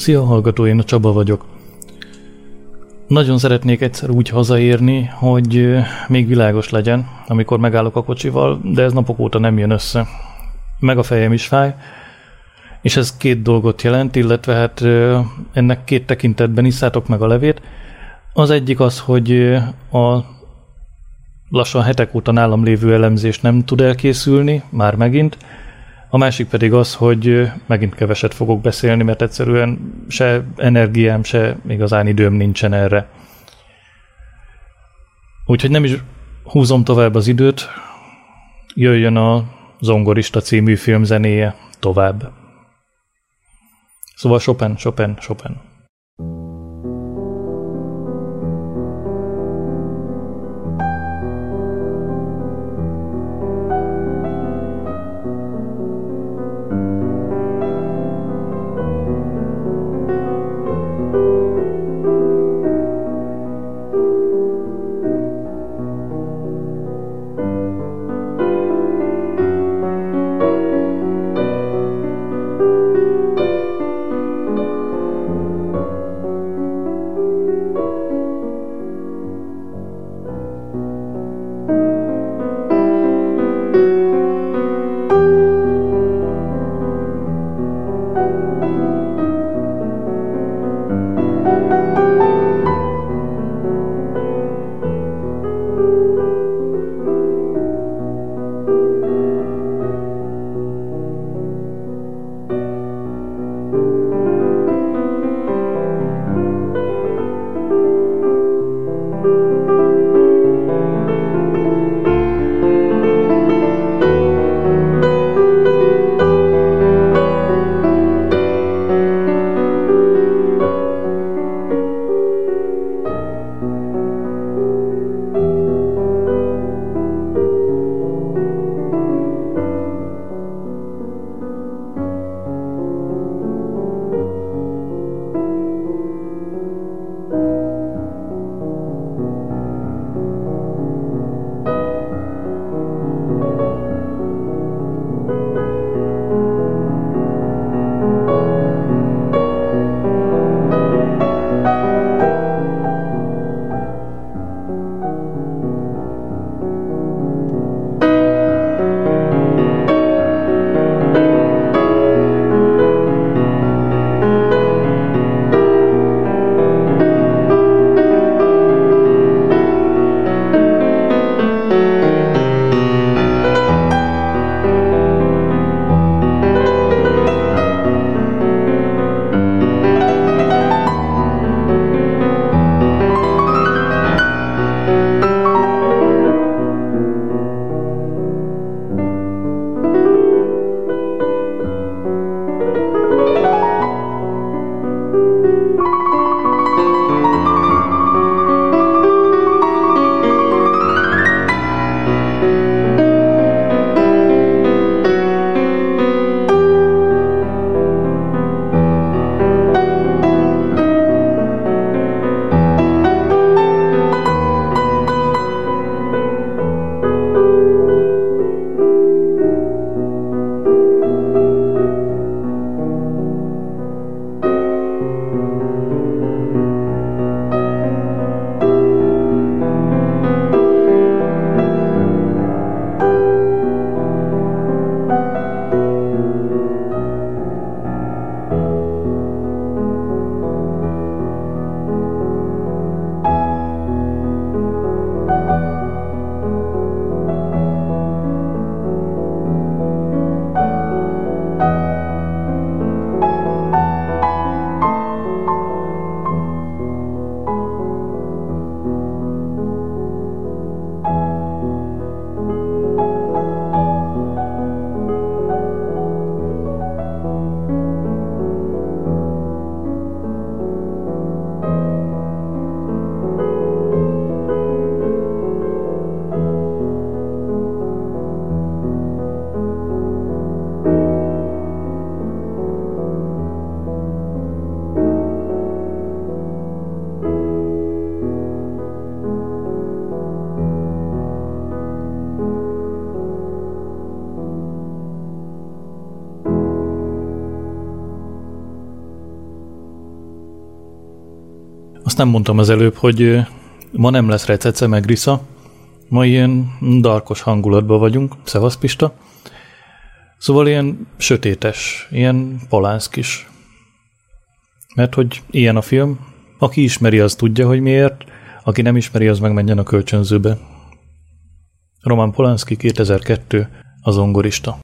Szia hallgató, én a Csaba vagyok. Nagyon szeretnék egyszer úgy hazaérni, hogy még világos legyen, amikor megállok a kocsival, de ez napok óta nem jön össze. Meg a fejem is fáj, és ez két dolgot jelent, illetve hát ennek két tekintetben iszátok meg a levét. Az egyik az, hogy a lassan hetek óta nálam lévő elemzés nem tud elkészülni, már megint, a másik pedig az, hogy megint keveset fogok beszélni, mert egyszerűen se energiám, se igazán időm nincsen erre. Úgyhogy nem is húzom tovább az időt, jöjjön a Zongorista című film zenéje tovább. Szóval Chopin, Chopin, Chopin. Nem mondtam az előbb, hogy ma nem lesz recece meg Risza, ma ilyen darkos hangulatban vagyunk, szevasz Pista. Szóval ilyen sötétes, ilyen palánszkis. Mert hogy ilyen a film, aki ismeri, az tudja, hogy miért, aki nem ismeri, az meg menjen a kölcsönzőbe. Roman Polanski 2002, az ongorista.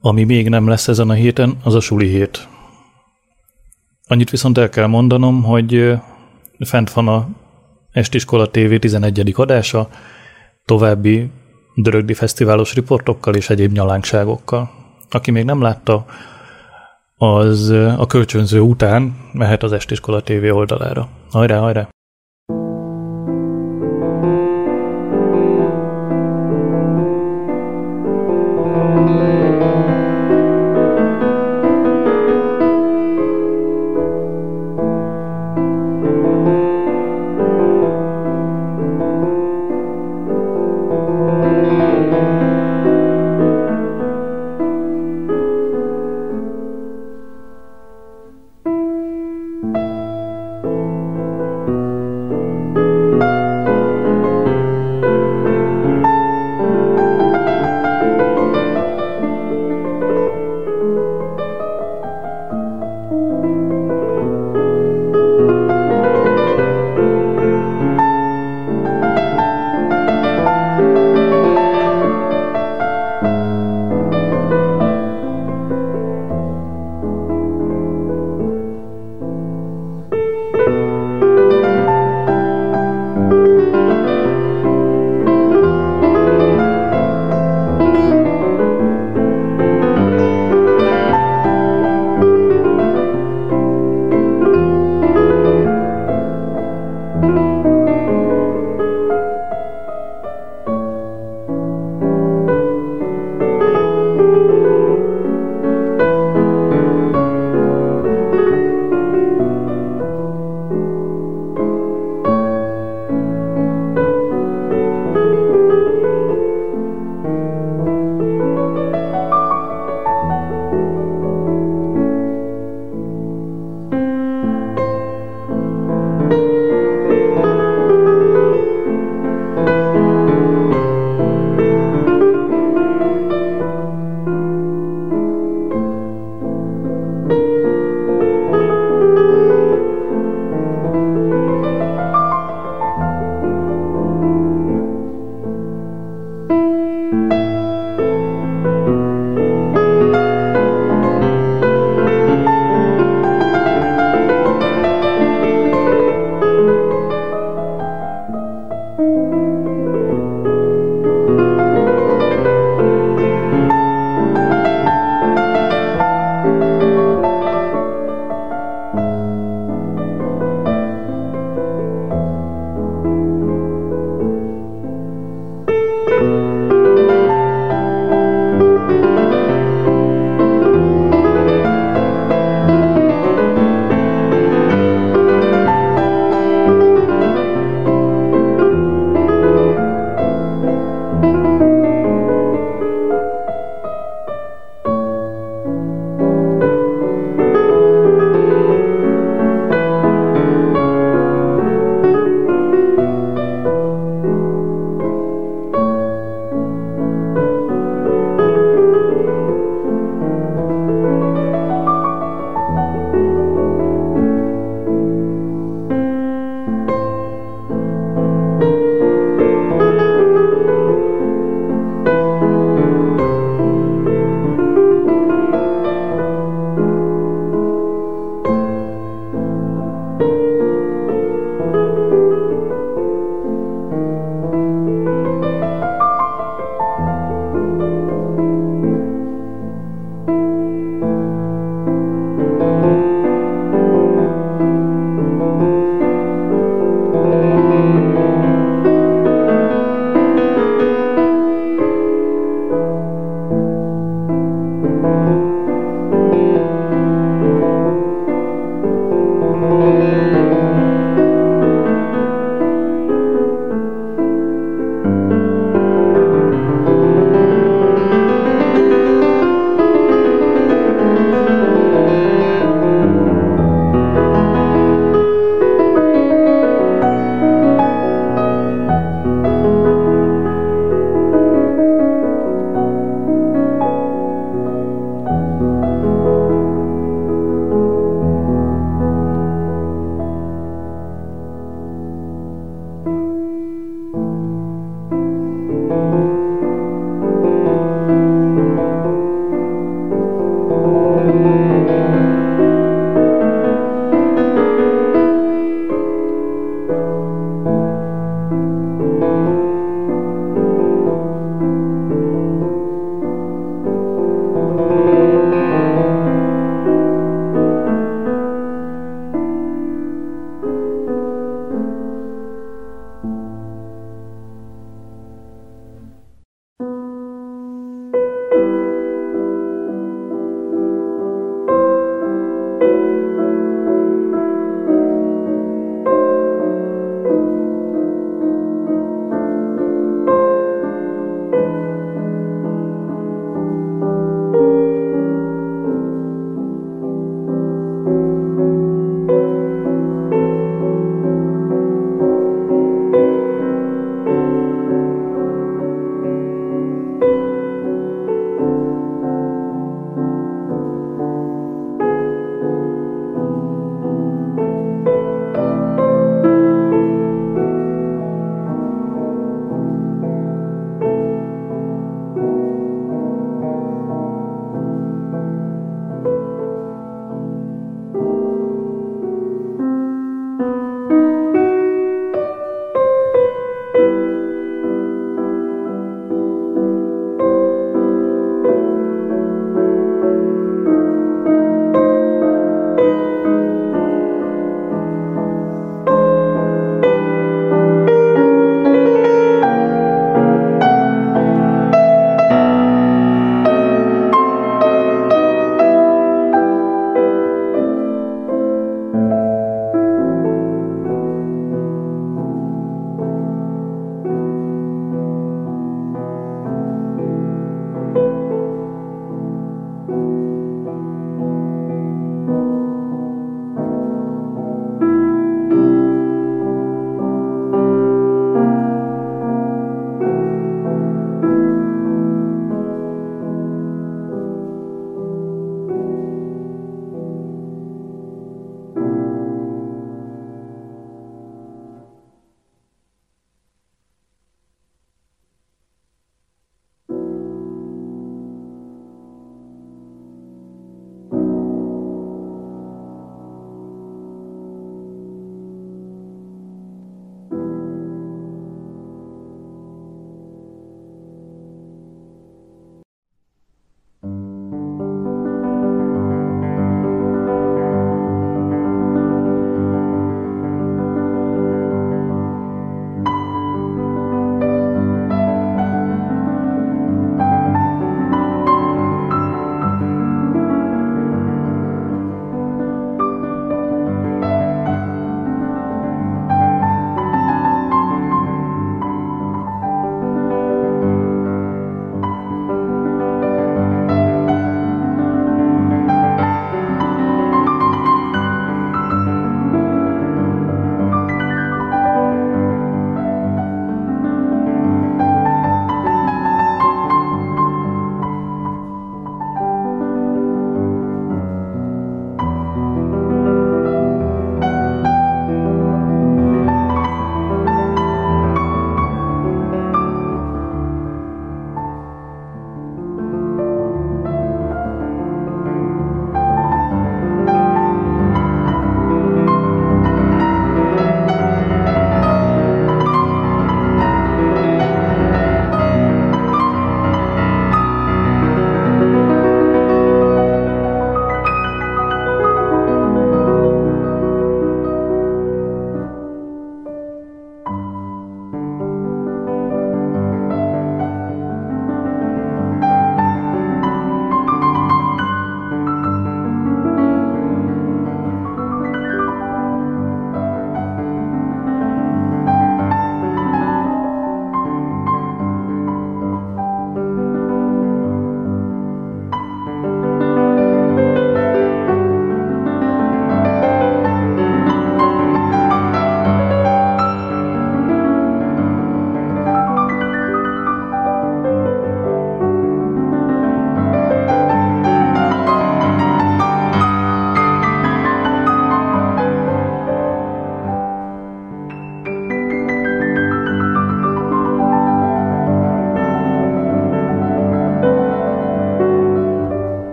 Ami még nem lesz ezen a héten, az a suli hét. Annyit viszont el kell mondanom, hogy fent van a Estiskola TV 11. adása, további Dörögdi Fesztiválos riportokkal és egyéb nyalánkságokkal. Aki még nem látta, az a kölcsönző után mehet az Estiskola TV oldalára. Hajrá, hajrá!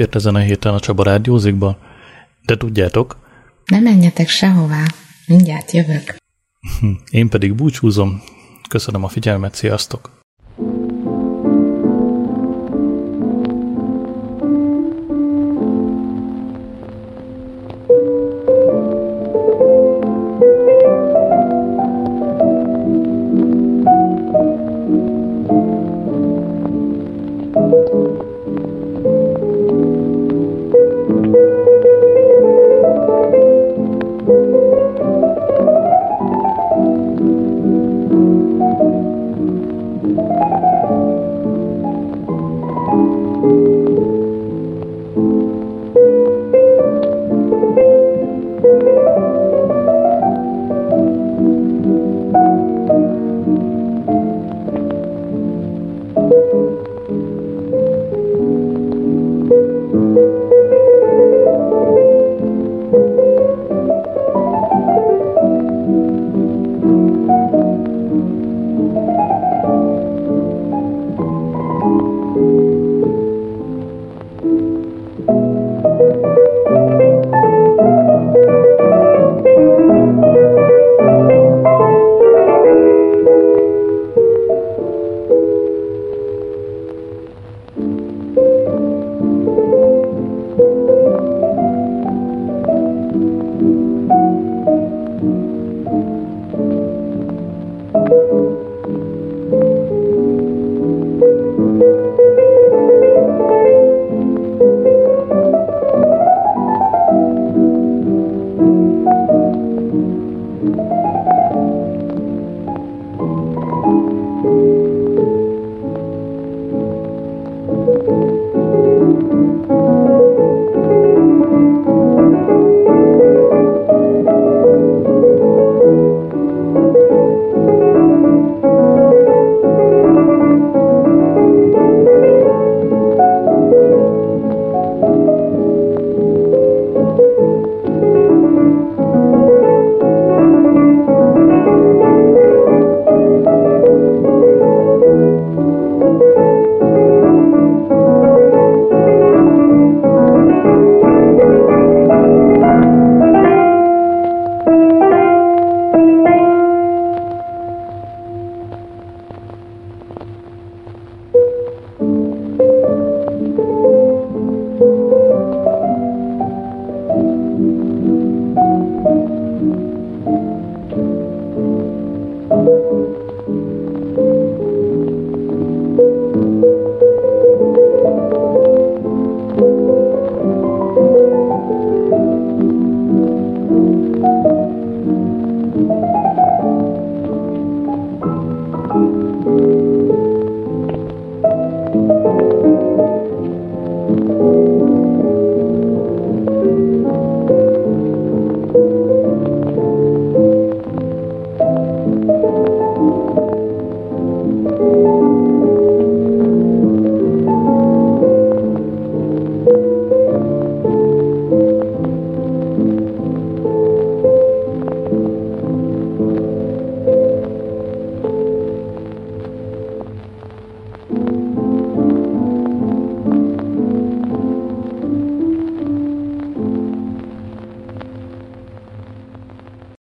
Ennyi fért ezen a héten a Csaba Rádiózikba, de tudjátok... Ne menjetek sehová, mindjárt jövök. Én pedig búcsúzom. Köszönöm a figyelmet, sziasztok!